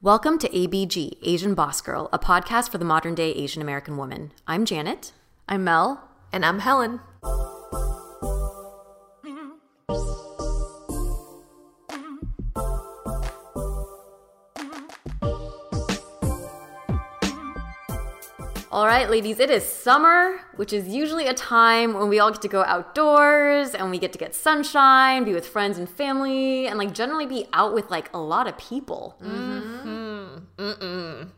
Welcome to ABG, Asian Boss Girl, a podcast for the modern day Asian American woman. I'm Janet. I'm Mel. And I'm Helen. All right, ladies, it is summer, which is usually a time when we all get to go outdoors and we get to get sunshine, be with friends and family, and like generally be out with like a lot of people. Mm-hmm. Mm-mm.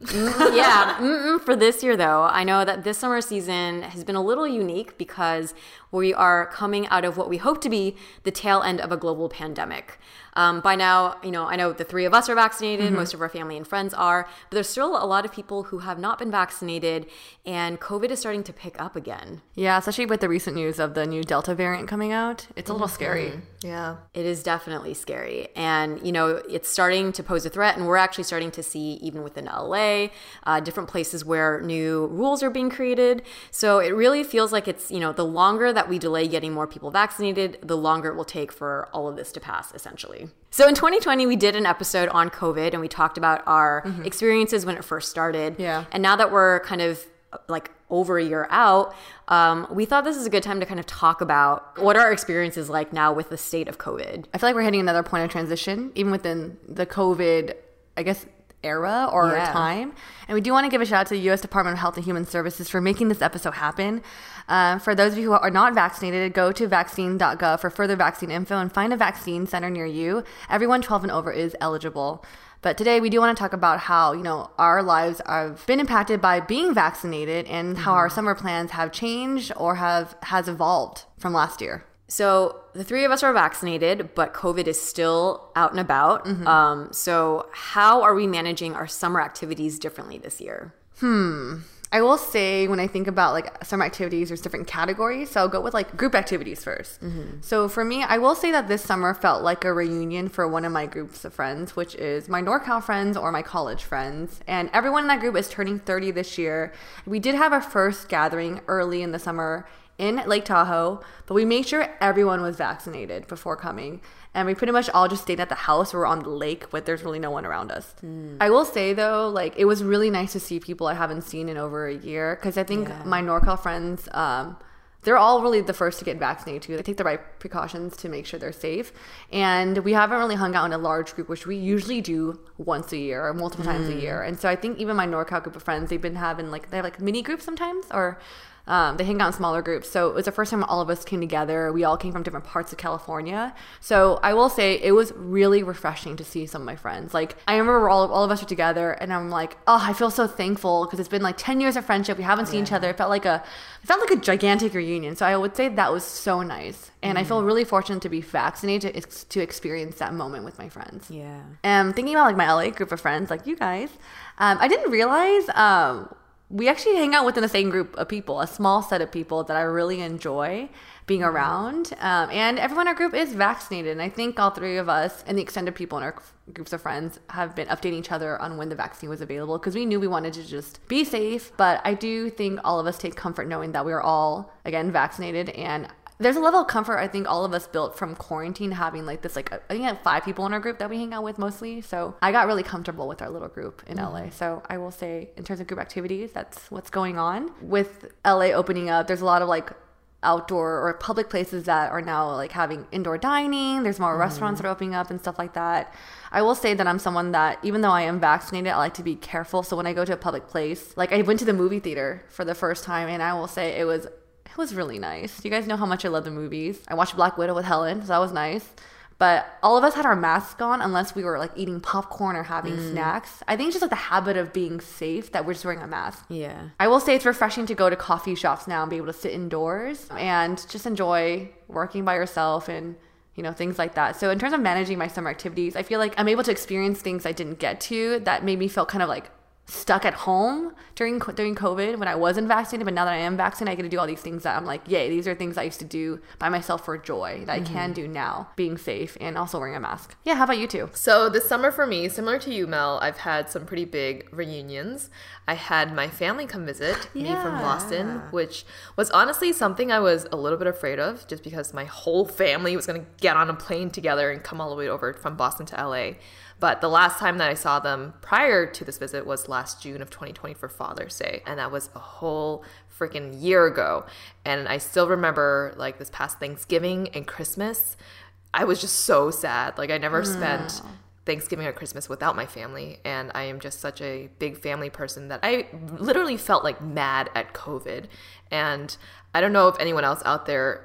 yeah, mm-mm for this year though, I know that this summer season has been a little unique because we are coming out of what we hope to be the tail end of a global pandemic. Um, by now, you know, I know the three of us are vaccinated, mm-hmm. most of our family and friends are, but there's still a lot of people who have not been vaccinated, and COVID is starting to pick up again. Yeah, especially with the recent news of the new Delta variant coming out. It's a little mm-hmm. scary. Yeah. It is definitely scary. And, you know, it's starting to pose a threat, and we're actually starting to see, even within LA, uh, different places where new rules are being created. So it really feels like it's, you know, the longer that we delay getting more people vaccinated, the longer it will take for all of this to pass, essentially. So in 2020, we did an episode on COVID and we talked about our mm-hmm. experiences when it first started. Yeah. And now that we're kind of like over a year out, um, we thought this is a good time to kind of talk about what our experience is like now with the state of COVID. I feel like we're hitting another point of transition, even within the COVID, I guess, era or yeah. time. And we do want to give a shout out to the U.S. Department of Health and Human Services for making this episode happen. Uh, for those of you who are not vaccinated, go to vaccine.gov for further vaccine info and find a vaccine center near you. Everyone 12 and over is eligible. But today we do want to talk about how, you know, our lives have been impacted by being vaccinated and how mm-hmm. our summer plans have changed or have has evolved from last year. So the three of us are vaccinated, but COVID is still out and about. Mm-hmm. Um, so how are we managing our summer activities differently this year? Hmm. I will say when I think about like summer activities, there's different categories. So I'll go with like group activities 1st mm-hmm. So for me, I will say that this summer felt like a reunion for one of my groups of friends, which is my NorCal friends or my college friends. And everyone in that group is turning 30 this year. We did have our first gathering early in the summer in Lake Tahoe, but we made sure everyone was vaccinated before coming. And we pretty much all just stayed at the house or on the lake, but there's really no one around us. Mm. I will say though, like it was really nice to see people I haven't seen in over a year because I think yeah. my NorCal friends, um, they're all really the first to get vaccinated too. They take the right precautions to make sure they're safe. And we haven't really hung out in a large group, which we usually do once a year or multiple mm. times a hmm. year. And so I think even my NorCal group of friends, they've been having like they have like mini groups sometimes or um, they hang out in smaller groups. So it was the first time all of us came together. We all came from different parts of California. So I will say it was really refreshing to see some of my friends. Like I remember all of, all of us were together and I'm like, oh, I feel so thankful because it's been like 10 years of friendship. We haven't seen yeah. each other. It felt like a, it felt like a gigantic reunion. So I would say that was so nice. And mm. I feel really fortunate to be vaccinated to, to experience that moment with my friends. Yeah. And thinking about like my LA group of friends, like you guys, um, I didn't realize um, we actually hang out within the same group of people, a small set of people that I really enjoy being around. Um, and everyone in our group is vaccinated. And I think all three of us and the extended people in our groups of friends have been updating each other on when the vaccine was available because we knew we wanted to just be safe. But I do think all of us take comfort knowing that we are all, again, vaccinated. And there's a level of comfort I think all of us built from quarantine having like this like I think I have five people in our group that we hang out with mostly. So I got really comfortable with our little group in mm-hmm. LA. So I will say in terms of group activities, that's what's going on. With LA opening up, there's a lot of like outdoor or public places that are now like having indoor dining. There's more mm. restaurants that are opening up and stuff like that. I will say that I'm someone that even though I am vaccinated, I like to be careful. So when I go to a public place, like I went to the movie theater for the first time and I will say it was it was really nice. You guys know how much I love the movies. I watched Black Widow with Helen, so that was nice. But all of us had our masks on unless we were like eating popcorn or having mm. snacks. I think it's just like the habit of being safe that we're just wearing a mask. Yeah. I will say it's refreshing to go to coffee shops now and be able to sit indoors and just enjoy working by yourself and you know things like that so in terms of managing my summer activities i feel like i'm able to experience things i didn't get to that made me feel kind of like stuck at home during during COVID when I wasn't vaccinated, but now that I am vaccinated, I get to do all these things that I'm like, yay, these are things I used to do by myself for joy that mm-hmm. I can do now, being safe and also wearing a mask. Yeah, how about you two? So this summer for me, similar to you, Mel, I've had some pretty big reunions. I had my family come visit yeah. me from Boston, which was honestly something I was a little bit afraid of, just because my whole family was going to get on a plane together and come all the way over from Boston to LA. But the last time that I saw them prior to this visit was last June of 2020 for Father's Day. And that was a whole freaking year ago. And I still remember like this past Thanksgiving and Christmas. I was just so sad. Like I never mm. spent Thanksgiving or Christmas without my family. And I am just such a big family person that I literally felt like mad at COVID. And I don't know if anyone else out there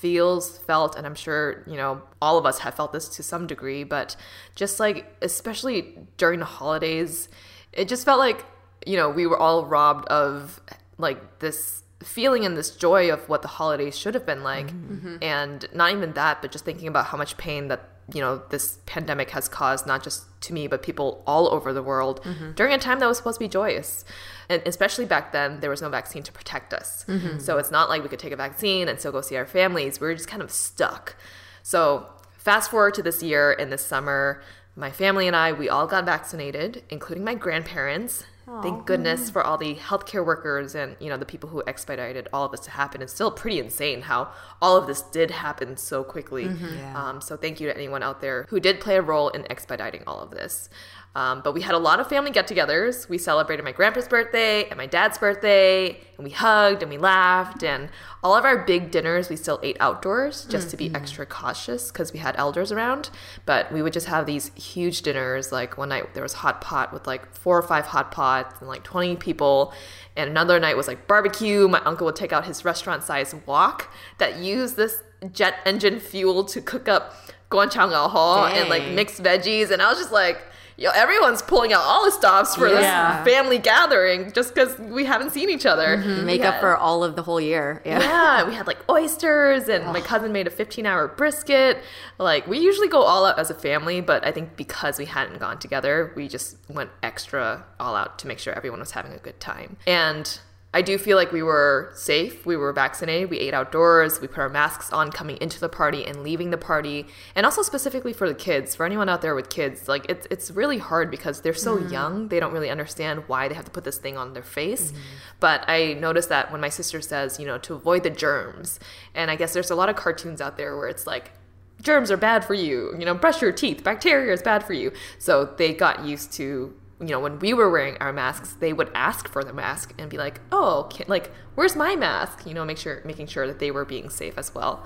feels felt and i'm sure you know all of us have felt this to some degree but just like especially during the holidays it just felt like you know we were all robbed of like this feeling and this joy of what the holidays should have been like mm-hmm. and not even that but just thinking about how much pain that you know this pandemic has caused not just to me but people all over the world mm-hmm. during a time that was supposed to be joyous and especially back then there was no vaccine to protect us mm-hmm. so it's not like we could take a vaccine and still go see our families we were just kind of stuck so fast forward to this year in this summer my family and i we all got vaccinated including my grandparents Aww. Thank goodness for all the healthcare workers and you know the people who expedited all of this to happen. It's still pretty insane how all of this did happen so quickly. Mm-hmm. Yeah. Um, so thank you to anyone out there who did play a role in expediting all of this. Um, but we had a lot of family get togethers. We celebrated my grandpa's birthday and my dad's birthday, and we hugged and we laughed. And all of our big dinners, we still ate outdoors just mm-hmm. to be mm-hmm. extra cautious because we had elders around. But we would just have these huge dinners. Like one night, there was hot pot with like four or five hot pots and like 20 people. And another night was like barbecue. My uncle would take out his restaurant size wok that used this jet engine fuel to cook up guanciang and like mixed veggies. And I was just like, yo, everyone's pulling out all the stops for yeah. this family gathering just because we haven't seen each other. Mm-hmm. Make up for all of the whole year. Yeah. yeah, we had like oysters, and my cousin made a 15 hour brisket. Like, we usually go all out as a family, but I think because we hadn't gone together, we just went extra all out to make sure everyone was having a good time. And I do feel like we were safe. We were vaccinated. We ate outdoors. We put our masks on coming into the party and leaving the party. And also specifically for the kids, for anyone out there with kids, like it's it's really hard because they're so mm. young. They don't really understand why they have to put this thing on their face. Mm-hmm. But I noticed that when my sister says, you know, to avoid the germs. And I guess there's a lot of cartoons out there where it's like germs are bad for you. You know, brush your teeth. Bacteria is bad for you. So they got used to you know, when we were wearing our masks, they would ask for the mask and be like, "Oh, can, like, where's my mask?" You know, make sure making sure that they were being safe as well.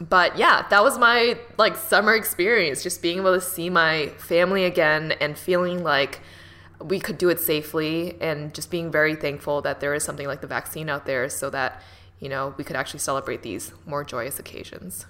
But yeah, that was my like summer experience, just being able to see my family again and feeling like we could do it safely and just being very thankful that there is something like the vaccine out there so that, you know, we could actually celebrate these more joyous occasions.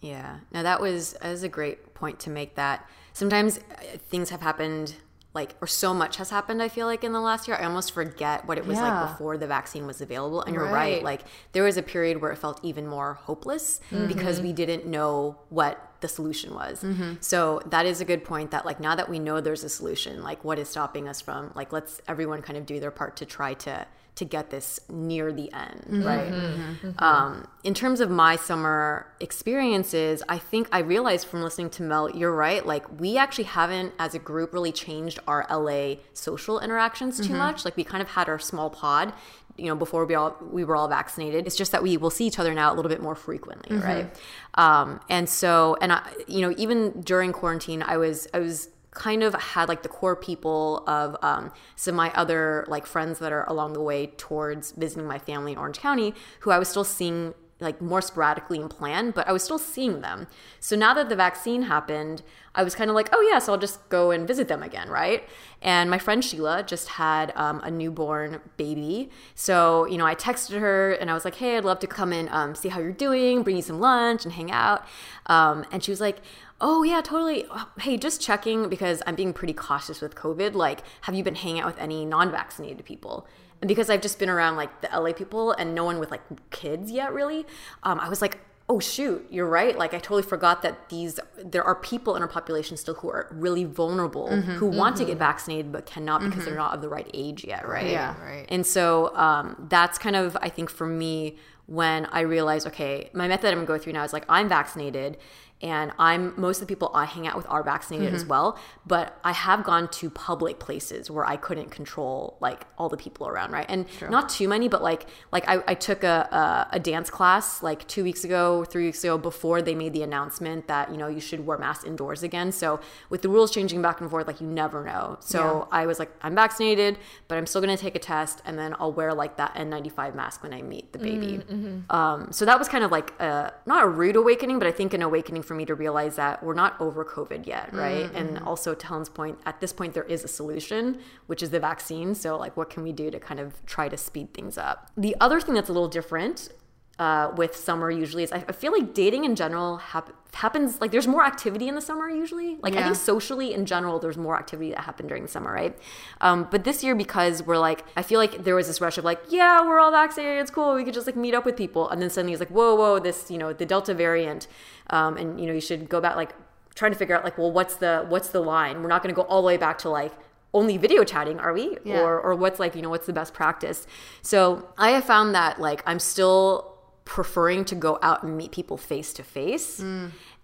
Yeah. Now that was that was a great point to make that sometimes uh, things have happened like or so much has happened i feel like in the last year i almost forget what it was yeah. like before the vaccine was available and you're right. right. like there was a period where it felt even more hopeless mm-hmm. because we didn't know what the solution was mm-hmm. so that is a good point that like now that we know there's a solution like what is stopping us from like let's everyone kind of do their part to try to to get this near the end, mm-hmm. right? Mm-hmm. Mm-hmm. Um, in terms of my summer experiences, I think I realized from listening to Mel, you're right. Like, we actually haven't, as a group, really changed our LA social interactions too much. Like, we kind of had our small pod. You know, before we all we were all vaccinated, it's just that we will see each other now a little bit more frequently, right? Um, and so, and I, you know, even during quarantine, I was I was kind of had like the core people of um, some of my other like friends that are along the way towards visiting my family in Orange County, who I was still seeing like more sporadically and planned, but I was still seeing them. So now that the vaccine happened, I was kind of like, oh yeah, so I'll just go and visit them again, right? And my friend Sheila just had um, a newborn baby, so you know I texted her and I was like, hey, I'd love to come and um, see how you're doing, bring you some lunch and hang out. Um, and she was like, oh yeah, totally. Hey, just checking because I'm being pretty cautious with COVID. Like, have you been hanging out with any non-vaccinated people? And because I've just been around like the LA people and no one with like kids yet, really, um, I was like, oh shoot, you're right. Like I totally forgot that these there are people in our population still who are really vulnerable who want to get vaccinated but cannot because they're not of the right age yet, right? Yeah. Right. And so um, that's kind of I think for me when I realized, okay, my method I'm gonna go through now is like I'm vaccinated and I'm most of the people I hang out with are vaccinated as mm-hmm. well, but I have gone to public places where I couldn't control like all the people around, right? And not too many, but like like I, I took a, a a dance class like two weeks ago, three weeks ago before they made the announcement that you know you should wear masks indoors again. So with the rules changing back and forth, like you never know. So I was like, I'm vaccinated, but I'm still gonna take a test, and then I'll wear like that N95 mask when I meet the baby. Mm-hmm, mm-hmm. Um, so that was kind of like a, not a rude awakening, but I think an awakening for me to realize that we're not over COVID yet, right? Mm-hmm, and mm-hmm. also to Helen's point, at this point there is a solution, which is the vaccine. So like, what can we do to kind of try to speed things up? The other thing that's a little different uh, with summer usually is I, feel like dating in general hap- happens like there's more activity in the summer usually. Like I think socially in general there's more activity that happened during the summer, right? Um, but this year because we're like I feel like there was this rush of like yeah we're all vaccinated it's cool we could just like meet up with people and then suddenly it's like whoa whoa this you know the Delta variant um, and you know you should go back like trying to figure out like well what's the what's the line we're not going to go all the way back to like only video chatting are we Yeah. or or what's like you know what's the best practice so i have found that like i'm still preferring to go out and meet people face to face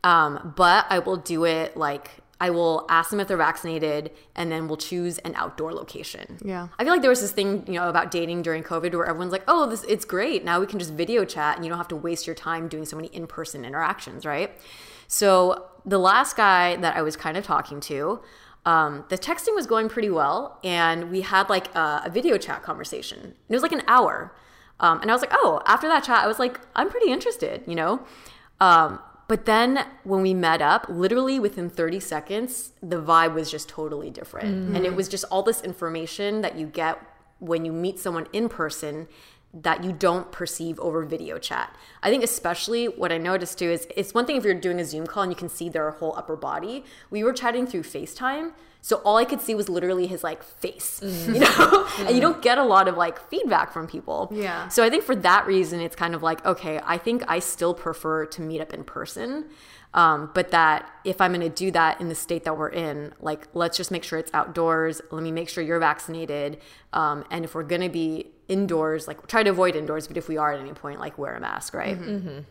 um but i will do it like I will ask them if they're vaccinated and then we'll choose an outdoor location. Yeah. I feel like there was this thing, you know, about dating during COVID where everyone's like, "Oh, this it's great. Now we can just video chat and you don't have to waste your time doing so many in-person interactions, right?" So, the last guy that I was kind of talking to, um, the texting was going pretty well, and we had like a, a video chat conversation. And it was like an hour, um, and I was like, "Oh!" After that chat, I was like, "I'm pretty interested," you know. Um, but then when we met up, literally within 30 seconds, the vibe was just totally different. And it was just all this information that you get when you meet someone in person that you don't perceive over video chat. I think especially what I noticed too is it's one thing if you're doing a Zoom call and you can see their whole upper body. We were chatting through FaceTime, so all I could see was literally his like face, you know? and you don't get a lot of like feedback from people. Yeah. So I think for that reason, it's kind of like, okay, I think I still prefer to meet up in person. Um, but that if I'm going to do that in the state that we're in, like, let's just make sure it's outdoors. Let me make sure you're vaccinated. Um, and if we're going to be indoors, like, try to avoid indoors. But if we are at any point, like, wear a mask, right?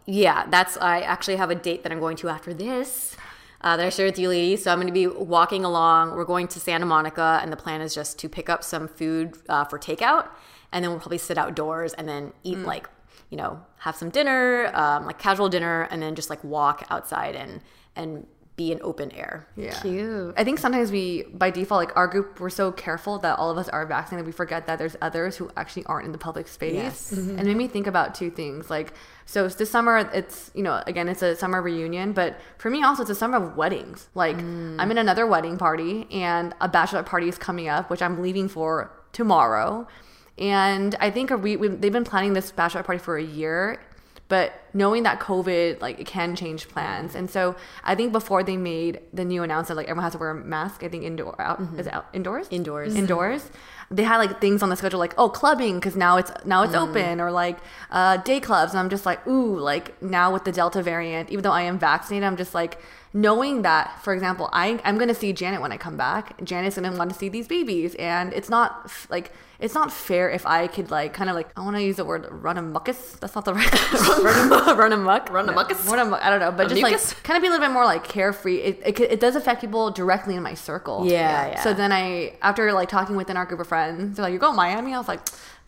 Yeah, that's, I actually have a date that I'm going to after this. Uh, that I shared with you, ladies. So I'm going to be walking along. We're going to Santa Monica, and the plan is just to pick up some food uh, for takeout, and then we'll probably sit outdoors and then eat like you know, have some dinner, um, like casual dinner, and then just like walk outside and and be in open air. Yeah. Cute. I think sometimes we, by default, like our group, we're so careful that all of us are vaccinated. We forget that there's others who actually aren't in the public space. Yes. And it made me think about two things. Like, so it's this summer, it's, you know, again, it's a summer reunion, but for me also, it's a summer of weddings. Like, I'm in another wedding party and a bachelor party is coming up, which I'm leaving for tomorrow. And I think we, they've been planning this bachelor party for a year but knowing that covid like it can change plans and so i think before they made the new announcement like everyone has to wear a mask i think indoor out mm-hmm. is it out indoors Indoors. indoors mm-hmm. They had like things on the schedule like oh clubbing because now it's now it's open or like uh, day clubs and i'm just like ooh like now with the delta variant even though i am vaccinated i'm just like knowing that for example I, i'm going to see janet when i come back janet's going to want to see these babies and it's not like it's not fair if i could like kind of like i want to use the word run a muckus that's not the right run, run amok. Run amuckus. what am I don't know, but just mucus? like kind of be a little bit more like carefree. It, it, it does affect people directly in my circle. Yeah, yeah. So then I, after like talking within our group of friends, they're like, "You're going to Miami?" I was like,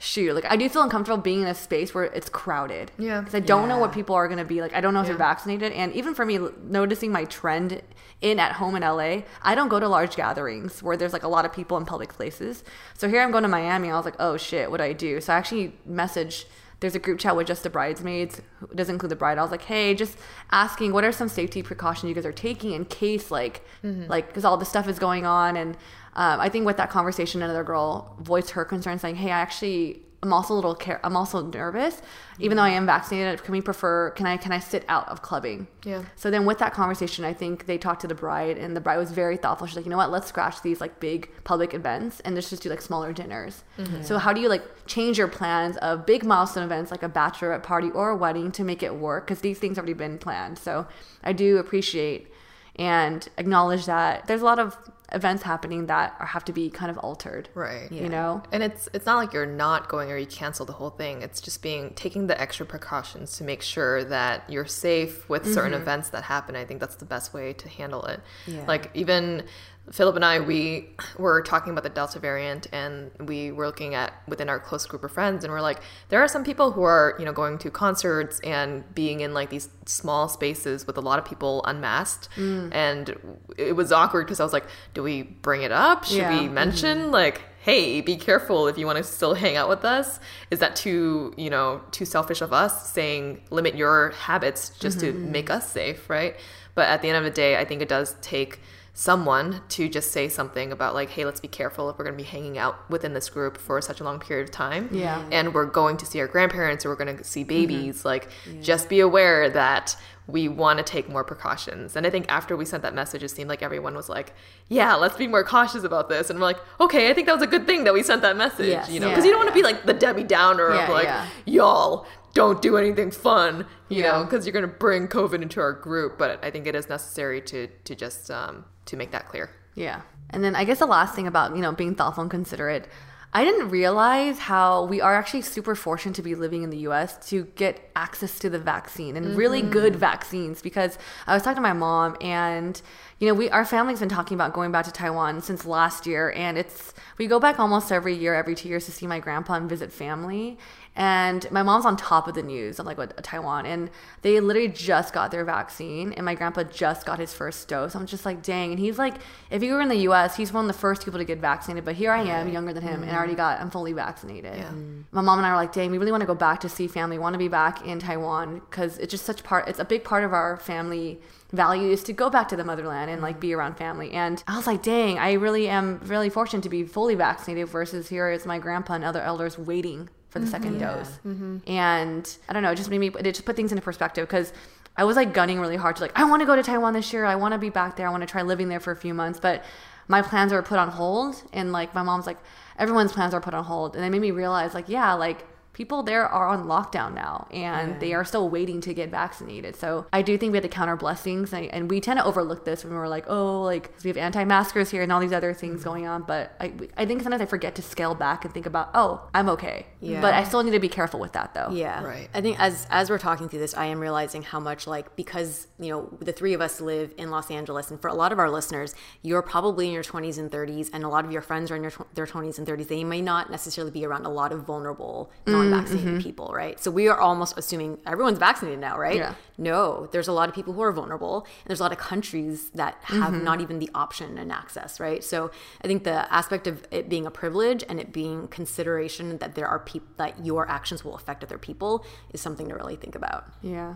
"Shoot!" Like I do feel uncomfortable being in a space where it's crowded. Yeah. Because I don't know what people are going to be like. I don't know if they're vaccinated, and even for me, noticing my trend in at home in LA, I don't go to large gatherings where there's like a lot of people in public places. So here I'm going to Miami. I was like, "Oh shit, what do I do?" So I actually message. there's a group chat with just the bridesmaids who doesn't include the bride i was like hey just asking what are some safety precautions you guys are taking in case like mm-hmm. like because all this stuff is going on and um, i think with that conversation another girl voiced her concern saying hey i actually i'm also a little care i'm also nervous even though i am vaccinated can we prefer can i can i sit out of clubbing Yeah. so then with that conversation, I think they talked to the bride and the bride was very thoughtful. She's like, you know what, let's scratch these like big public events and let's just do like smaller dinners. So how do you like change your plans of big milestone events like a bachelorette party or a wedding to make it work? Because these things have already been planned. So I do appreciate and acknowledge that there's a lot of events happening that are, have to be kind of altered. Right. You know? And it's it's not like you're not going or you cancel the whole thing. It's just being taking the extra precautions to make sure that you're safe with certain mm-hmm. events that happen. I think that's the best way to handle it. Yeah. Like even Philip and I, we were talking about the Delta variant, and we were looking at within our close group of friends, and we're like, there are some people who are, you know, going to concerts and being in like these small spaces with a lot of people unmasked, mm. and it was awkward because I was like, do we bring it up? Should Yeah. we mention mm-hmm. like? Hey, be careful if you want to still hang out with us. Is that too, you know, too selfish of us saying limit your habits just to mm-hmm. make us safe, right? But at the end of the day, I think it does take someone to just say something about like hey let's be careful if we're going to be hanging out within this group for such a long period of time. Yeah. and we're going to see our grandparents or we're going to see babies like just be aware that we want to take more precautions. And i think after we sent that message it seemed like everyone was like yeah let's be more cautious about this. And we're like okay i think that was a good thing that we sent that message Yes. you know? Yeah, because you don't want to be like the debbie downer Yeah, of like yeah. y'all don't do anything fun you Yeah. know? Because you're going to bring covid into our group but i think it is necessary to to just um to make that clear Yeah. And then I guess the last thing about, you know, being thoughtful and considerate, I didn't realize how we are actually super fortunate to be living in the US to get access to the vaccine and really mm-hmm. good vaccines because I was talking to my mom and you know, we our family's been talking about going back to Taiwan since last year and it's we go back almost every year, every 2 years to see my grandpa and visit family. And my mom's on top of the news of like what Taiwan and they literally just got their vaccine and my grandpa just got his first dose. I'm just like, dang. And he's like, if you were in the US, he's one of the first people to get vaccinated, but here I am, younger than him, and I already mm-hmm. got I'm fully vaccinated. My mom and I were like, dang, we really want to go back to see family, want to be back in Taiwan because it's just such part it's a big part of our family value is to go back to the motherland and like mm-hmm. be around family. And I was like, dang, I really am really fortunate to be fully vaccinated versus here is my grandpa and other elders waiting for the mm-hmm. second dose. Mm-hmm. And I don't know, it just made me, it just put things into perspective because I was like gunning really hard to like, I want to go to Taiwan this year. I want to be back there. I want to try living there for a few months. But my plans were put on hold. And like my mom's like, everyone's plans are put on hold. And it made me realize like, yeah, like people there are on lockdown now and they are still waiting to get vaccinated. So I do think we have to counter blessings. And, and we tend to overlook this when we're like, oh, like we have anti-maskers here and all these other things mm-hmm. going on. But I, I think sometimes I forget to scale back and think about, oh, I'm okay. Yeah. But I still need to be careful with that though. Yeah. Right. I think as as we're talking through this, I am realizing how much like because, you know, the three of us live in Los Angeles and for a lot of our listeners, you're probably in your 20s and 30s and a lot of your friends are in your tw- their 20s and 30s. They may not necessarily be around a lot of vulnerable non-vaccinated mm-hmm, mm-hmm. people, right? So we are almost assuming everyone's vaccinated now, right? Yeah. No, there's a lot of people who are vulnerable and there's a lot of countries that have mm-hmm. not even the option and access, right? So I think the aspect of it being a privilege and it being consideration that there are people that your actions will affect other people is something to really think about. Yeah.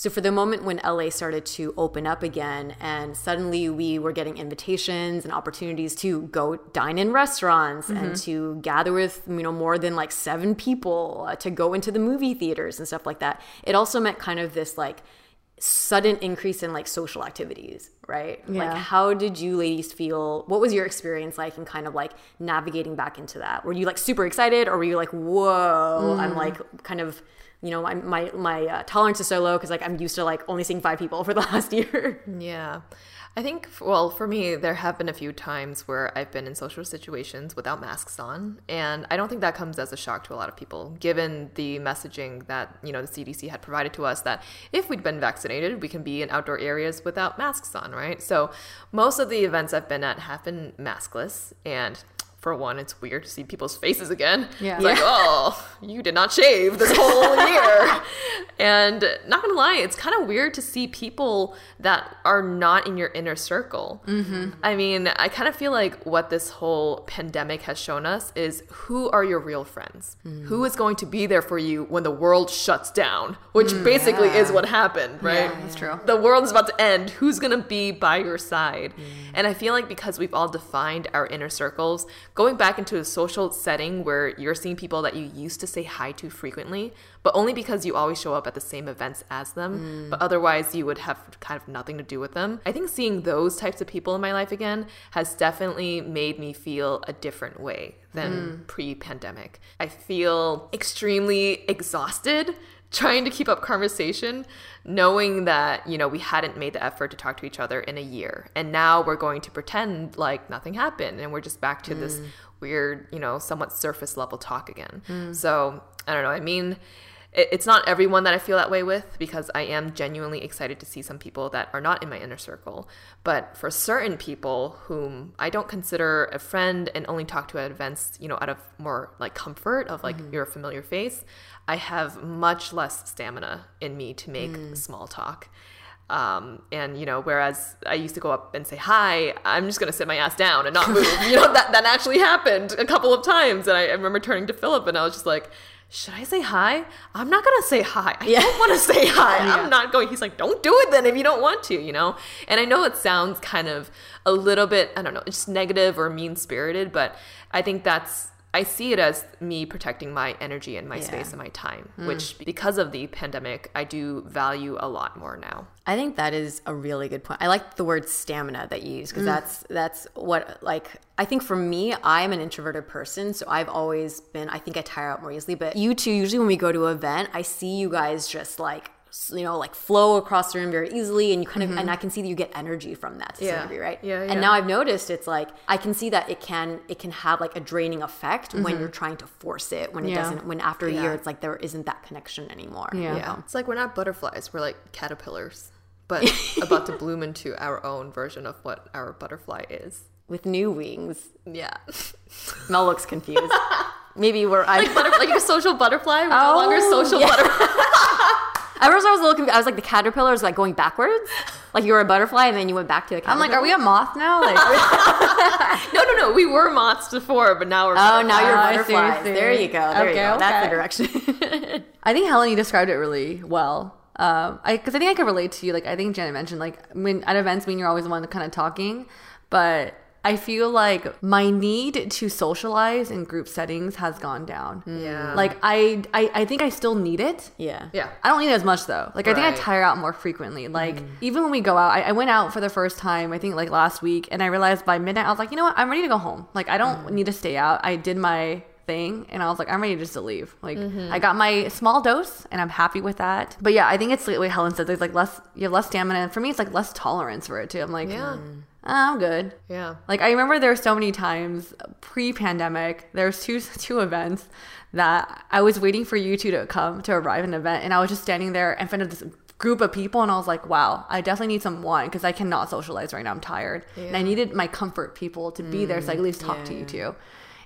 So for the moment when LA started to open up again and suddenly we were getting invitations and opportunities to go dine in restaurants mm-hmm. and to gather with, you know, more than like 7 people, uh, to go into the movie theaters and stuff like that. It also meant kind of this like sudden increase in like social activities, right? Yeah. Like how did you ladies feel? What was your experience like in kind of like navigating back into that? Were you like super excited or were you like, "Whoa, mm. I'm like kind of you know, my my, my uh, tolerance is so low because like I'm used to like only seeing five people for the last year. Yeah. I think, well, for me, there have been a few times where I've been in social situations without masks on. And I don't think that comes as a shock to a lot of people, given the messaging that, you know, the CDC had provided to us that if we'd been vaccinated, we can be in outdoor areas without masks on, right? So most of the events I've been at have been maskless. And for one, it's weird to see people's faces again. Yeah. It's yeah. like, oh, you did not shave this whole year. and not gonna lie, it's kind of weird to see people that are not in your inner circle. Mm-hmm. I mean, I kind of feel like what this whole pandemic has shown us is who are your real friends? Mm. Who is going to be there for you when the world shuts down? Which mm, basically yeah. is what happened, right? Yeah, that's true. The world's about to end. Who's gonna be by your side? Mm. And I feel like because we've all defined our inner circles, going back into a social setting where you're seeing people that you used to say hi to frequently, but only because you always show up at the same events as them, mm. but otherwise you would have kind of nothing to do with them. I think seeing those types of people in my life again has definitely made me feel a different way than mm. pre pandemic. I feel extremely exhausted trying to keep up conversation knowing that you know we hadn't made the effort to talk to each other in a year and now we're going to pretend like nothing happened and we're just back to mm. this weird you know somewhat surface level talk again mm. so i don't know i mean it's not everyone that I feel that way with because I am genuinely excited to see some people that are not in my inner circle. But for certain people whom I don't consider a friend and only talk to at events, you know, out of more like comfort of like your familiar face, I have much less stamina in me to make mm. small talk. Um, and you know, whereas I used to go up and say hi, I'm just gonna sit my ass down and not move. you know, that that actually happened a couple of times, and I, I remember turning to Philip and I was just like, should I say hi? I'm not gonna say hi. I yeah. don't want to say hi. Yeah. I'm not going. He's like, don't do it then if you don't want to, you know. And I know it sounds kind of a little bit, I don't know, just negative or mean spirited, but I think that's I see it as me protecting my energy and my yeah. space and my time, mm. which because of the pandemic, I do value a lot more now. I think that is a really good point. I like the word stamina that you use because mm. that's that's what like I think for me, I'm an introverted person, so I've always been I think I tire out more easily, but you two usually when we go to an event, I see you guys just like you know like flow across the room very easily and you kind of mm-hmm. and i can see that you get energy from that to yeah. some degree right yeah, yeah, and now i've noticed it's like i can see that it can it can have like a draining effect mm-hmm. when you're trying to force it when it yeah. doesn't when after a year it's like there isn't that connection anymore yeah. You know? it's like we're not butterflies we're like caterpillars but about to bloom into our own version of what our butterfly is with new wings yeah mel looks confused maybe we're like, butter- like a social butterfly we're oh, no longer social butterfly At first, I was a little confused. I was like, the caterpillar is like going backwards, like you were a butterfly, and then you went back to the. Caterpillar. I'm like, are we a moth now? Like, No, no, no. We were moths before, but now we're. Oh, now you're Oh, I see, butterflies. see. There you go. There you Okay, go. That's the direction. I think Helen, you described it really well. Um, I because I think I could relate to you. Like I think Janet mentioned, like when at events, when you're always the one kind of talking, but I feel like my need to socialize in group settings has gone down. Yeah. Like I, I, I think I still need it. yeah. Yeah. I don't need it as much though. Like I think I tire out more frequently. Like mm-hmm. even when we go out, I, I went out for the first time. I think like last week, and I realized by midnight I was like, you know what, I'm ready to go home. Like I don't mm. need to stay out. I did my thing, and I was like, I'm ready just to leave. Like mm-hmm. I got my small dose, and I'm happy with that. But yeah, I think it's like what Helen said. There's like less, you have less stamina, and for me, it's like less tolerance for it too. I'm like, Yeah. "Ah, Ah, I'm good. Yeah. Like I remember there were so many times pre-pandemic. There's two two events that I was waiting for you two to come to arrive an event, and I was just standing there in front of this group of people, and I was like, "Wow, I definitely need some wine because I cannot socialize right now. I'm tired, and I needed my comfort people to be there so I could at mm, least talk to you two.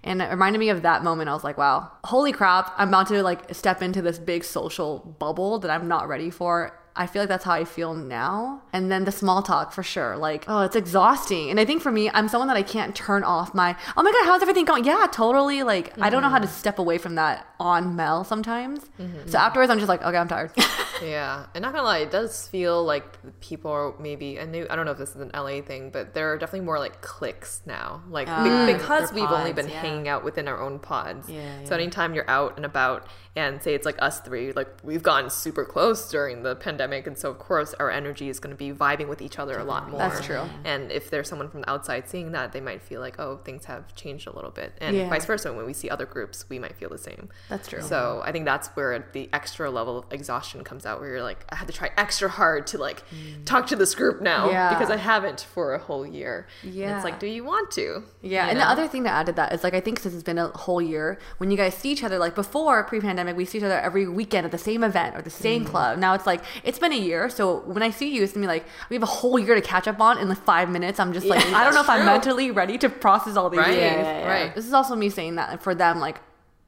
And it reminded me of that moment. I was like, "Wow, holy crap! I'm about to like step into this big social bubble that I'm not ready for." I feel like that's how I feel now. And then the small talk for sure. Like, oh, it's exhausting. And I think for me, I'm someone that I can't turn off my, oh my God, how's everything going? Yeah, totally. Like, I don't know how to mm-hmm. step away from that on Mel sometimes. Mm-hmm. So afterwards, I'm just like, okay, I'm tired. Yeah, and not gonna lie, it does feel like people are maybe. I knew I don't know if this is an LA thing, but there are definitely more like cliques now. Like be- ah, because we've only been yeah. hanging out within our own pods. Yeah, So anytime you're out and about, and say it's like us three, like we've gotten super close during the pandemic, and so of course our energy is going to be vibing with each other a lot more. That's true. And if there's someone from the outside seeing that, they might feel like, oh, things have changed a little bit, and Yeah. vice versa. When we see other groups, we might feel the same. That's true. So I think that's where the extra level of exhaustion comes out, where you're like, I had to try extra hard to like talk to this group now Mm. Yeah. because I haven't for a whole year. And Yeah. it's like, do you want to? Yeah, You and know? the other thing to add to that is like I think since it's been a whole year, when you guys see each other, like before pre-pandemic, we see each other every weekend at the same event or the same club. Now it's like it's been a year, so when I see you, it's gonna be like we have a whole year to catch up on in like five minutes. I'm just like I don't know if I'm mentally ready to process all these Right, things. yeah. right. This is also me saying that for them, like.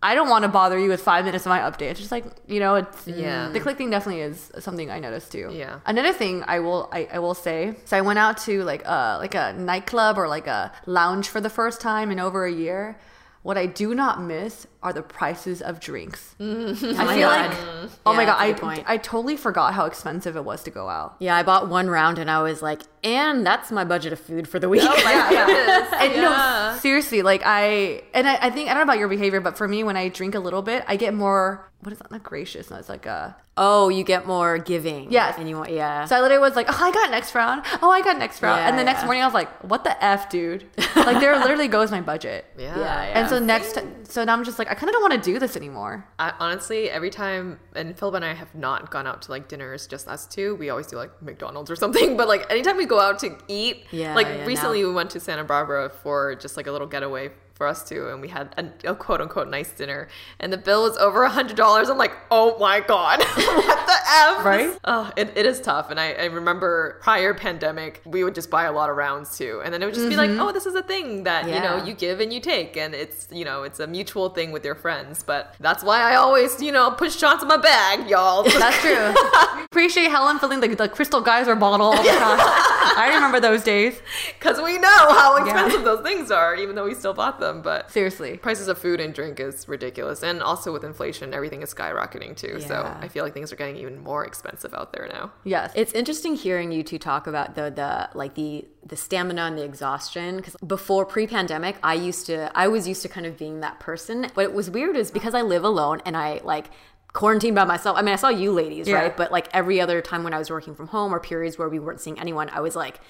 I don't want to bother you with five minutes of my update. It's just like you know, it's Yeah. The clique thing definitely is something I noticed too. Yeah. Another thing I will I, I will say. So I went out to like a like a nightclub or like a lounge for the first time in over a year. What I do not miss are the prices of drinks. I oh feel God. like oh my god, that's a I good point. I totally forgot how expensive it was to go out. Yeah, I bought one round and I was like, and that's my budget of food for the week. Oh yeah, yeah. and Yeah. no, seriously, like I and I, I think I don't know about your behavior, but for me, when I drink a little bit, I get more. What is that? Not gracious. No, it's like a. oh, you get more giving. Yes. And you want, yeah. So I literally was like, oh, I got next round. Oh, I got next round. Yeah, and the next morning, I was like, what the f, dude? Like there literally goes my budget. Yeah. yeah, yeah. And so next, so now I'm just like, I kind of don't want to do this anymore. I, honestly, every time, and Philip and I have not gone out to like dinners, just us two. We always do like McDonald's or something. But like anytime we go out to eat, Yeah, like yeah, recently now- we went to Santa Barbara for just like a little getaway for us too, and we had a, a quote unquote nice dinner, and the bill was over a hundred dollars. I'm like, oh my god, what the f? Right? Oh, it, it is tough. And I, I remember prior pandemic, we would just buy a lot of rounds too, and then it would just be like, mm-hmm. oh, this is a thing that you know you give and you take, and it's you know it's a mutual thing with your friends. But that's why I always you know put shots in my bag, y'all. That's true. Appreciate Helen filling the, the crystal geyser bottle all the time. I remember those days. Because we know how expensive those things are, even though we still bought them. But Seriously. prices of food and drink is ridiculous, and also with inflation, everything is skyrocketing too. So I feel like things are getting even more expensive out there now. Yes. It's interesting hearing you two talk about the the like the the stamina and the exhaustion because before pre-pandemic I used to I was used to kind of being that person but it was weird is because I live alone and I like quarantined by myself I mean I saw you ladies Yeah. right but like every other time when I was working from home or periods where we weren't seeing anyone I was like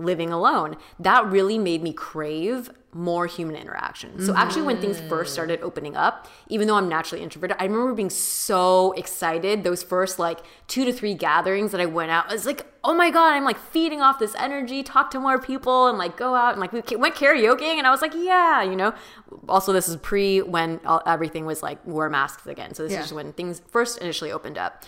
living alone. That really made me crave more human interaction. So actually when things first started opening up even though i'm naturally introverted i remember being so excited. Those first like two to three gatherings that i went out i was like oh my god i'm like feeding off this energy talk to more people and like go out and like we went karaokeing. And i was like yeah you know? Also this is pre when all, everything was like wore masks again. So this Yeah. is when things first initially opened up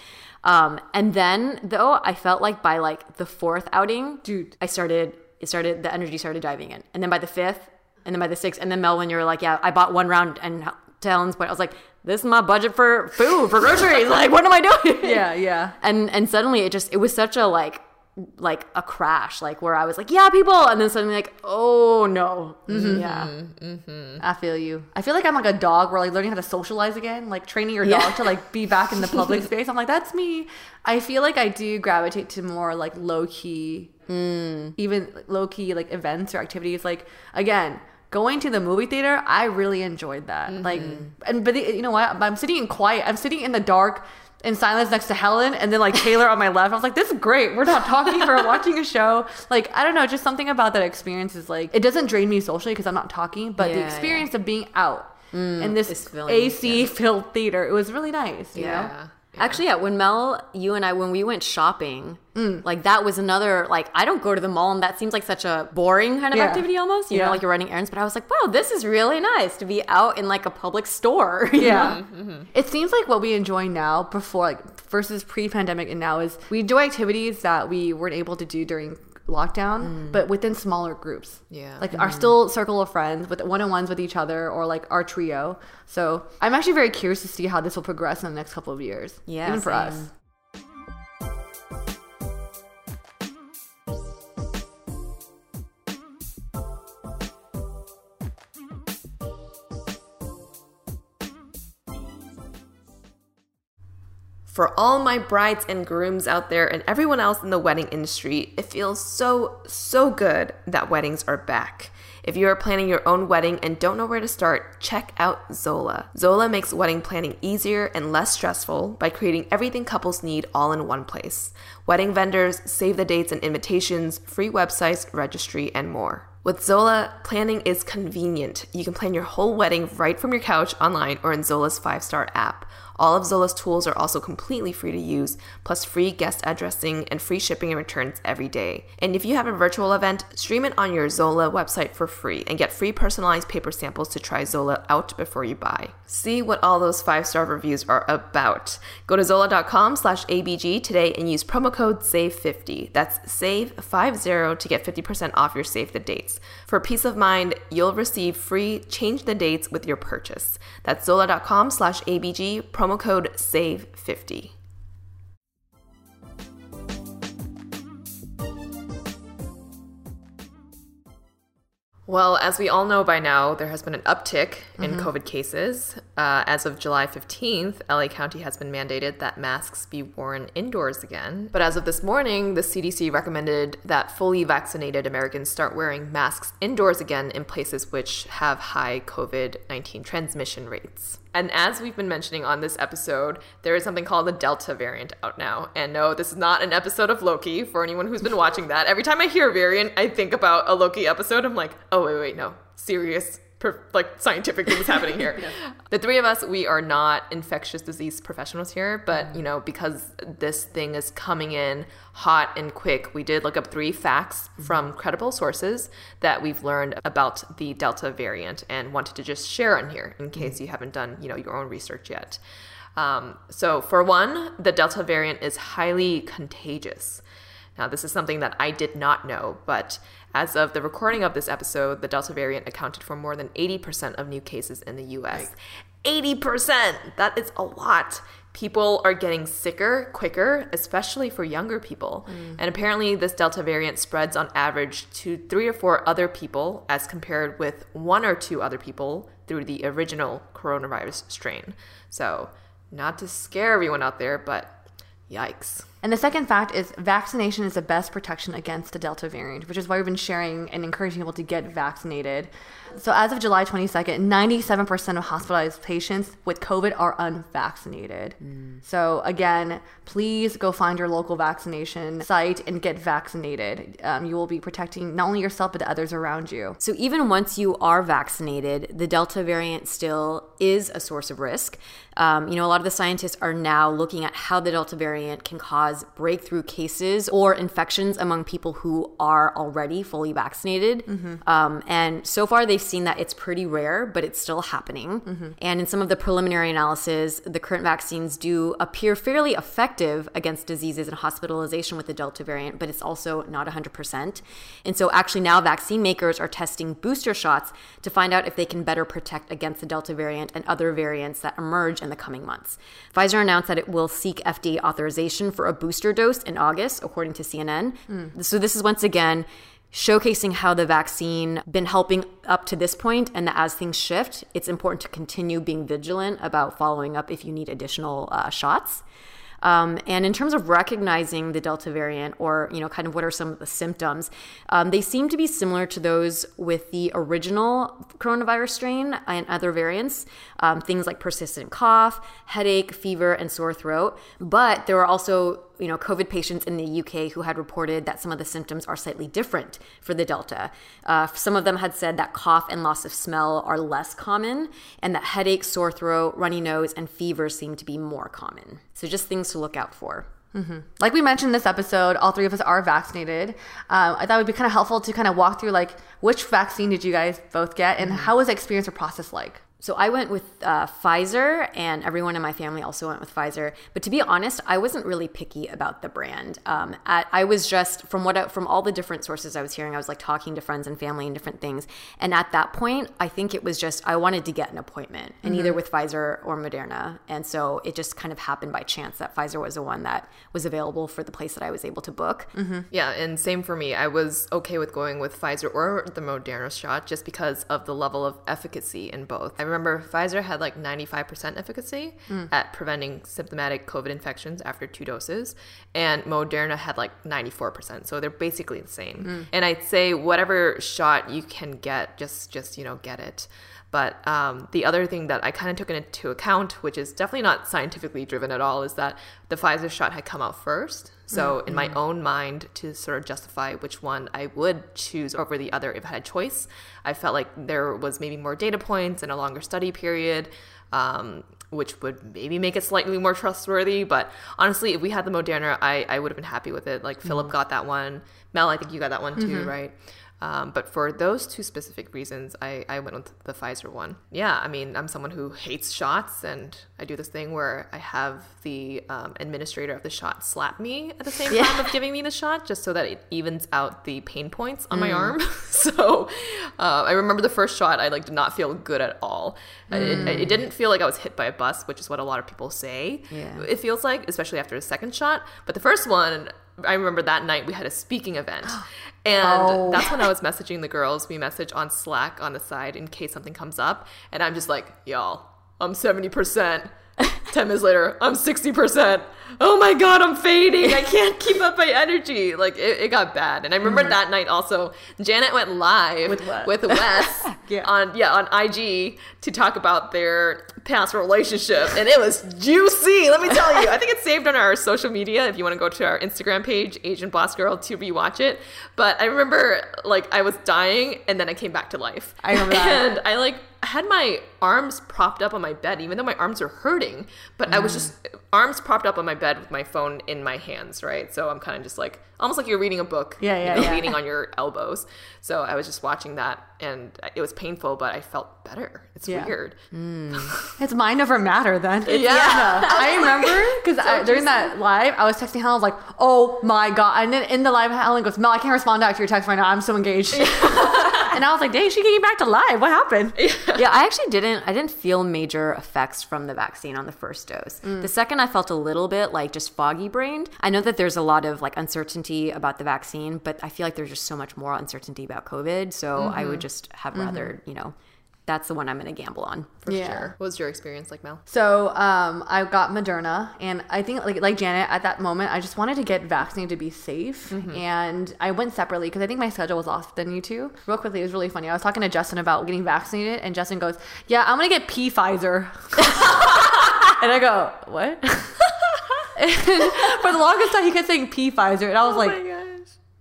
um, and then though I felt like by like the fourth outing, Dude. I started it started the energy started diving in, and then by the fifth, and then by the sixth, and then Melvin, you were like, yeah, I bought one round and to Helen's point, I was like, this is my budget for food, for groceries. like, what am I doing? Yeah, yeah. And and suddenly it just it was such a like like a crash, like where I was like, yeah, people, and then suddenly like, oh no, Mm-hmm. yeah, mm-hmm. I feel you. I feel like I'm like a dog. We're like learning how to socialize again, like training your dog to like be back in the public space. I'm like, that's me. I feel like I do gravitate to more like low key, mm. even low key like events or activities. Like again, going to the movie theater, I really enjoyed that. Like, mm-hmm. and but the, you know what? I'm sitting in quiet. I'm sitting in the dark. In silence next to Helen, and then like Taylor on my left. I was like, "This is great. We're not talking. We're watching a show." Like, I don't know, just something about that experience is like it doesn't drain me socially because I'm not talking, but the Yeah, yeah. experience of being out in this AC filled theater. It was really nice. You know? Yeah. Actually, yeah. When Mel, you and I, when we went shopping, Mm. like that was another like I don't go to the mall, and that seems like such a boring kind of Yeah. activity almost. You Yeah. know, like you're running errands. But I was like, wow, this is really nice to be out in like a public store. you Yeah. know? It seems like what we enjoy now before like versus pre-pandemic and now is we enjoy activities that we weren't able to do during lockdown, mm. but within smaller groups. Yeah. Like our mm. still circle of friends with one-on-ones with each other or like our trio. So I'm actually very curious to see how this will progress in the next couple of years. Yeah, Even for same. us. For all my brides and grooms out there and everyone else in the wedding industry, it feels so, so good that weddings are back. If you are planning your own wedding and don't know where to start, check out Zola. Zola makes wedding planning easier and less stressful by creating everything couples need all in one place. Wedding vendors, save the dates and invitations, free websites, registry, and more. With Zola, planning is convenient. You can plan your whole wedding right from your couch online or in Zola's five star app. All of Zola's tools are also completely free to use, plus free guest addressing and free shipping and returns every day. And if you have a virtual event, stream it on your Zola website for free and get free personalized paper samples to try Zola out before you buy. See what all those five star reviews are about. Go to zola.com slash ABG today and use promo code SAVE50. That's SAVE50 to get 50% off your save the dates. For peace of mind, you'll receive free change the dates with your purchase. That's zola.com slash ABG, promo code SAVE50. Well, as we all know by now, there has been an uptick in COVID cases. Uh, as of July 15th, LA County has been mandated that masks be worn indoors again. But as of this morning, the CDC recommended that fully vaccinated Americans start wearing masks indoors again in places which have high COVID 19 transmission rates. And as we've been mentioning on this episode, there is something called the Delta variant out now. And no, this is not an episode of Loki for anyone who's been watching that. Every time I hear variant, I think about a Loki episode. I'm like, oh, wait, wait, no. Serious, per- like scientific things happening here. The three of us, we are not infectious disease professionals here, but, you know, because this thing is coming in hot and quick, we did look up three facts from credible sources that we've learned about the Delta variant and wanted to just share on here in case you haven't done, you know, your own research yet. Um, so, for one, the Delta variant is highly contagious. Now, this is something that I did not know, but as of the recording of this episode, the Delta variant accounted for more than 80% of new cases in the US. 80%! That is a lot. People are getting sicker quicker, especially for younger people. Mm. And apparently, this Delta variant spreads on average to three or four other people, as compared with one or two other people through the original coronavirus strain. So, not to scare everyone out there, but yikes. And the second fact is vaccination is the best protection against the Delta variant, which is why we've been sharing and encouraging people to get vaccinated. So as of July 22nd, 97% of hospitalized patients with COVID are unvaccinated. So again, please go find your local vaccination site and get vaccinated. Um, you will be protecting not only yourself, but the others around you. So even once you are vaccinated, the Delta variant still is a source of risk. Um, you know, a lot of the scientists are now looking at how the Delta variant can cause breakthrough cases or infections among people who are already fully vaccinated. Um, and so far, they've seen that it's pretty rare, but it's still happening. And in some of the preliminary analysis, the current vaccines do appear fairly effective against diseases and hospitalization with the Delta variant, but it's also not 100%. And so, actually, now vaccine makers are testing booster shots to find out if they can better protect against the Delta variant and other variants that emerge in the coming months. Pfizer announced that it will seek FDA authorization for a booster dose in August, according to CNN. So, this is once again showcasing how the vaccine been helping up to this point and that as things shift it's important to continue being vigilant about following up if you need additional uh, shots um, and in terms of recognizing the Delta variant, or you know, kind of what are some of the symptoms, um, they seem to be similar to those with the original coronavirus strain and other variants. Um, things like persistent cough, headache, fever, and sore throat. But there are also you know, COVID patients in the UK who had reported that some of the symptoms are slightly different for the Delta. Uh, some of them had said that cough and loss of smell are less common, and that headache, sore throat, runny nose, and fever seem to be more common. So, just things to look out for. Like we mentioned in this episode, all three of us are vaccinated. Um, I thought it would be kind of helpful to kind of walk through like which vaccine did you guys both get, and how was the experience or process like? So I went with uh, Pfizer, and everyone in my family also went with Pfizer. But to be honest, I wasn't really picky about the brand. Um, at, I was just from what I, from all the different sources I was hearing, I was like talking to friends and family and different things. And at that point, I think it was just I wanted to get an appointment, and either with Pfizer or Moderna. And so it just kind of happened by chance that Pfizer was the one that was available for the place that I was able to book. Yeah, and same for me. I was okay with going with Pfizer or the Moderna shot just because of the level of efficacy in both. I remember Pfizer had like 95% efficacy at preventing symptomatic COVID infections after two doses, and Moderna had like 94%. So they're basically the same. And I'd say whatever shot you can get, just just you know get it. But um, the other thing that I kind of took into account, which is definitely not scientifically driven at all, is that the Pfizer shot had come out first. So, in my mm-hmm. own mind, to sort of justify which one I would choose over the other if I had a choice, I felt like there was maybe more data points and a longer study period. Um, which would maybe make it slightly more trustworthy. But honestly, if we had the Moderna, I, I would have been happy with it. Like Philip mm-hmm. got that one. Mel, I think you got that one too, mm-hmm. right? Um, but for those two specific reasons, I, I went with the Pfizer one. Yeah, I mean, I'm someone who hates shots, and I do this thing where I have the um, administrator of the shot slap me at the same time of giving me the shot, just so that it evens out the pain points on my arm. so uh, I remember the first shot, I like did not feel good at all. Uh, It, it didn't feel like I was hit by a bus, which is what a lot of people say. Yeah. It feels like, especially after the second shot. But the first one, I remember that night we had a speaking event. And oh. that's when I was messaging the girls. We message on Slack on the side in case something comes up. And I'm just like, y'all, I'm 70%. 10 minutes later, I'm 60%. Oh my God, I'm fading. I can't keep up my energy. Like, it, it got bad. And I remember mm-hmm. that night also, Janet went live with, Wes. with Wes Yeah. on, yeah, on IG to talk about their past relationship. And it was juicy. Let me tell you. I think it's saved on our social media if you want to go to our Instagram page, Asian Boss Girl, to rewatch it. But I remember, like, I was dying and then I came back to life. I remember that. And I, like, had my arms propped up on my bed, even though my arms are hurting. But I was mm. just arms propped up on my bed with my phone in my hands, right? So I'm kind of just like almost like you're reading a book, Yeah, you yeah, know, yeah. leaning on your elbows. So I was just watching that, and it was painful, but I felt better. It's Yeah. weird. Mm. It's mind over matter then. It's, Yeah. I remember because during that live, I was texting Helen, I was like, oh my God. And then in the live, Helen goes, Mel, I can't respond back to your text right now. I'm so engaged. And I was like, dang, she came back to live. What happened? yeah, I actually didn't. I didn't feel major effects from the vaccine on the first dose. Mm. The second, I felt a little bit like just foggy brained. I know that there's a lot of like uncertainty about the vaccine, but I feel like there's just so much more uncertainty about COVID. So I would mm-hmm. just have mm-hmm. rather, you know, that's the one I'm going to gamble on. For Yeah. sure. What was your experience like, Mel? So um, I got Moderna, and I think like like Janet at that moment, I just wanted to get vaccinated to be safe, and I went separately because I think my schedule was off than you two. Real quickly, it was really funny. I was talking to Justin about getting vaccinated, and Justin goes, "Yeah, I'm gonna get P Pfizer," and I go, "What?" And for the longest time, he kept saying P Pfizer, and I was like.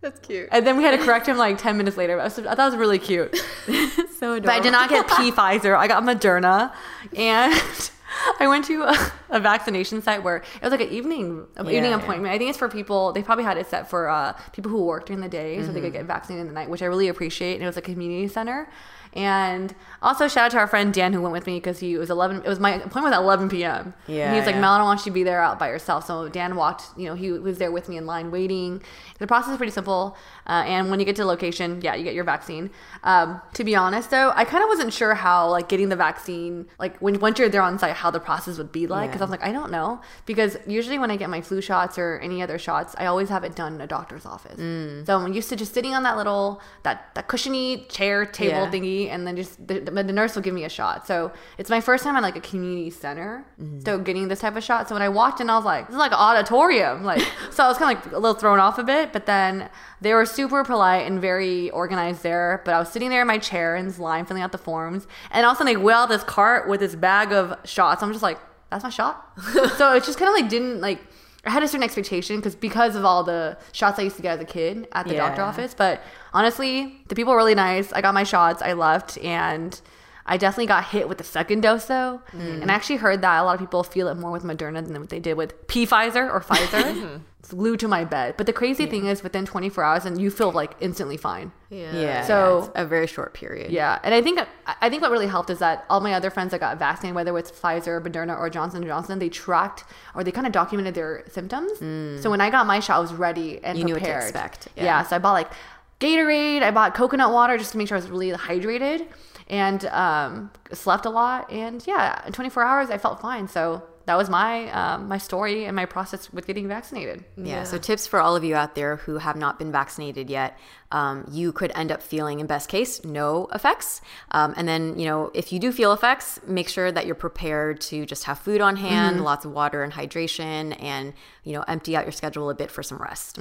That's cute. And then we had to correct him like 10 minutes later. I, was- I thought it was really cute. so adorable. But I did not get P Pfizer. I got Moderna. And I went to a, a vaccination site where it was like an evening an Yeah, evening yeah. appointment. I think it's for people. They probably had it set for uh, people who work during the day, so they could get vaccinated in the night, which I really appreciate. And it was a community center. And also shout out to our friend Dan who went with me because he was 11. It was my appointment was at 11 p.m. Yeah, And he was like, yeah. Mel, I don't want you to be there out by yourself. So Dan walked. You know, he was there with me in line waiting. The process is pretty simple. Uh, and when you get to location, yeah, you get your vaccine. Um, to be honest, though, I kind of wasn't sure how like getting the vaccine, like when once you're there on site, how the process would be like. Because I was like, I don't know. Because usually when I get my flu shots or any other shots, I always have it done in a doctor's office. So I'm used to just sitting on that little that that cushiony chair table Yeah. thingy, and then just the, the, nurse will give me a shot. So it's my first time at like a community center, mm-hmm. so getting this type of shot. So when I walked in, I was like, this is like an auditorium, like so I was kind of like a little thrown off a bit, but then they were super polite and very organized there. But I was sitting there in my chair in this line filling out the forms, and all of a sudden they wheel out this cart with this bag of shots. I'm just like, that's my shot. so it just kind of like didn't like. I had a certain expectation because because of all the shots I used to get as a kid at the doctor office. But honestly, the people were really nice. I got my shots. I left, and I definitely got hit with the second dose though. Mm. And I actually heard that a lot of people feel it more with Moderna than what they did with P Pfizer or Pfizer. it's glued to my bed. But the crazy thing is, within 24 hours, and you feel like instantly fine. Yeah. Yeah. So- yeah, it's a very short period. Yeah, and I think I think what really helped is that all my other friends that got vaccinated, whether it's Pfizer, Moderna, or Johnson Johnson, they tracked or they kind of documented their symptoms. So when I got my shot, I was ready and Mm. You knew what to prepared. expect, Yeah. yeah. so I bought like Gatorade, I bought coconut water just to make sure I was really hydrated, and um, slept a lot. And yeah, in 24 hours, I felt fine. So that was my um, my story and my process with getting vaccinated. Yeah. So, tips for all of you out there who have not been vaccinated yet. Um, you could end up feeling, in best case, no effects. Um, and then, you know, if you do feel effects, make sure that you're prepared to just have food on hand, lots of water and hydration, and, you know, empty out your schedule a bit for some rest.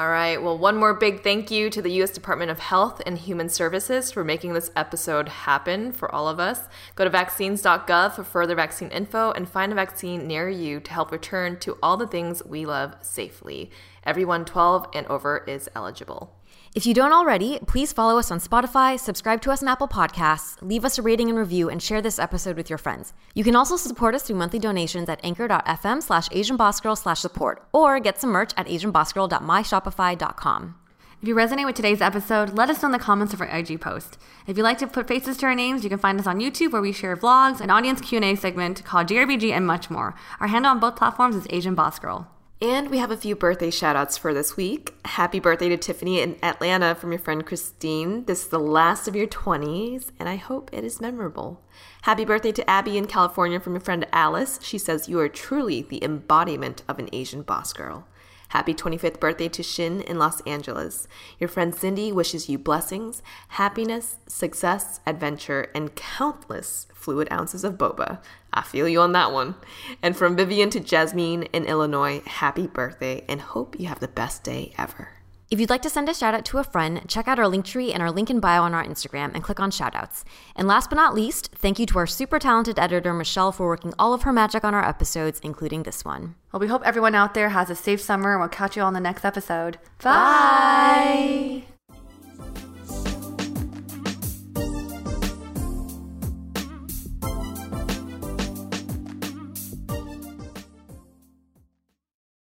All right. Well, one more big thank you to the U.S. Department of Health and Human Services for making this episode happen for all of us. Go to vaccines.gov for further vaccine info and find a vaccine near you to help return to all the things we love safely. Everyone 12 and over is eligible. If you don't already, please follow us on Spotify, subscribe to us on Apple Podcasts, leave us a rating and review, and share this episode with your friends. You can also support us through monthly donations at anchor.fm slash asianbossgirl slash support, or get some merch at asianbossgirl.myshopify.com. If you resonate with today's episode, let us know in the comments of our IG post. If you'd like to put faces to our names, you can find us on YouTube where we share vlogs, an audience Q&A segment called JRBG, and much more. Our handle on both platforms is Asian Boss Girl. And we have a few birthday shout outs for this week. Happy birthday to Tiffany in Atlanta from your friend Christine. This is the last of your 20s, and I hope it is memorable. Happy birthday to Abby in California from your friend Alice. She says you are truly the embodiment of an Asian boss girl. Happy 25th birthday to Shin in Los Angeles. Your friend Cindy wishes you blessings, happiness, success, adventure, and countless fluid ounces of boba. I feel you on that one. And from Vivian to Jasmine in Illinois, happy birthday and hope you have the best day ever. If you'd like to send a shout out to a friend, check out our link tree and our link in bio on our Instagram and click on shoutouts. And last but not least, thank you to our super talented editor, Michelle, for working all of her magic on our episodes, including this one. Well, we hope everyone out there has a safe summer, and we'll catch you on the next episode. Bye.